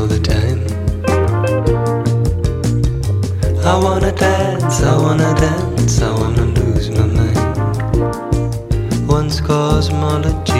all the time. I wanna dance, I wanna dance, I wanna lose my mind. Once cosmology.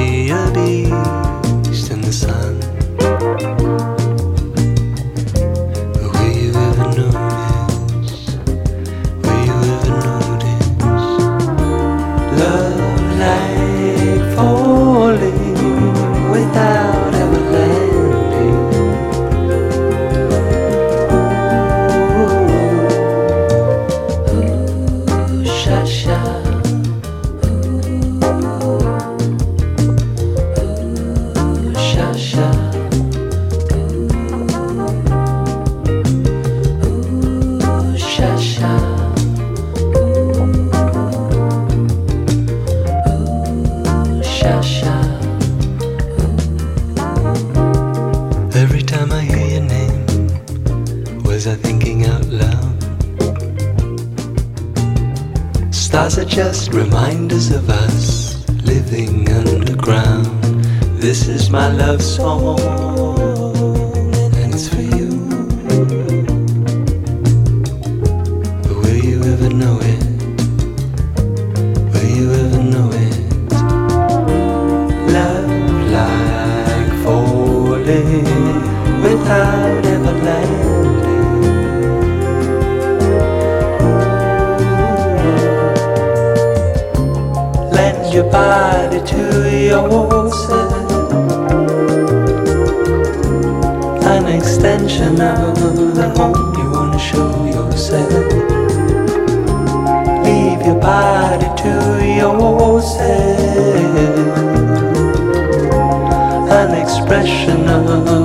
ocean, an expression of.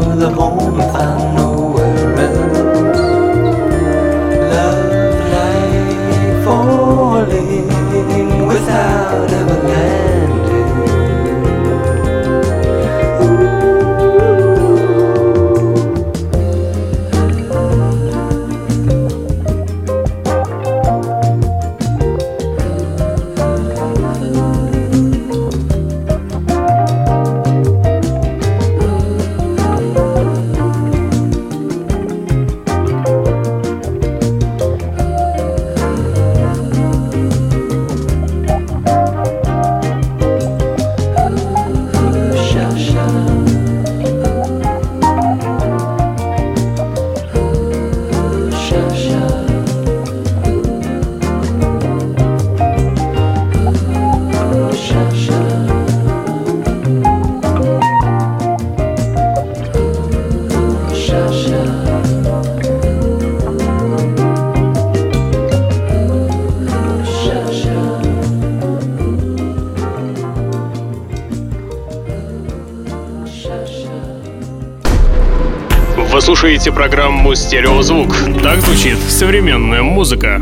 программу «Стереозвук». Так звучит современная музыка.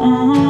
Mm-hmm.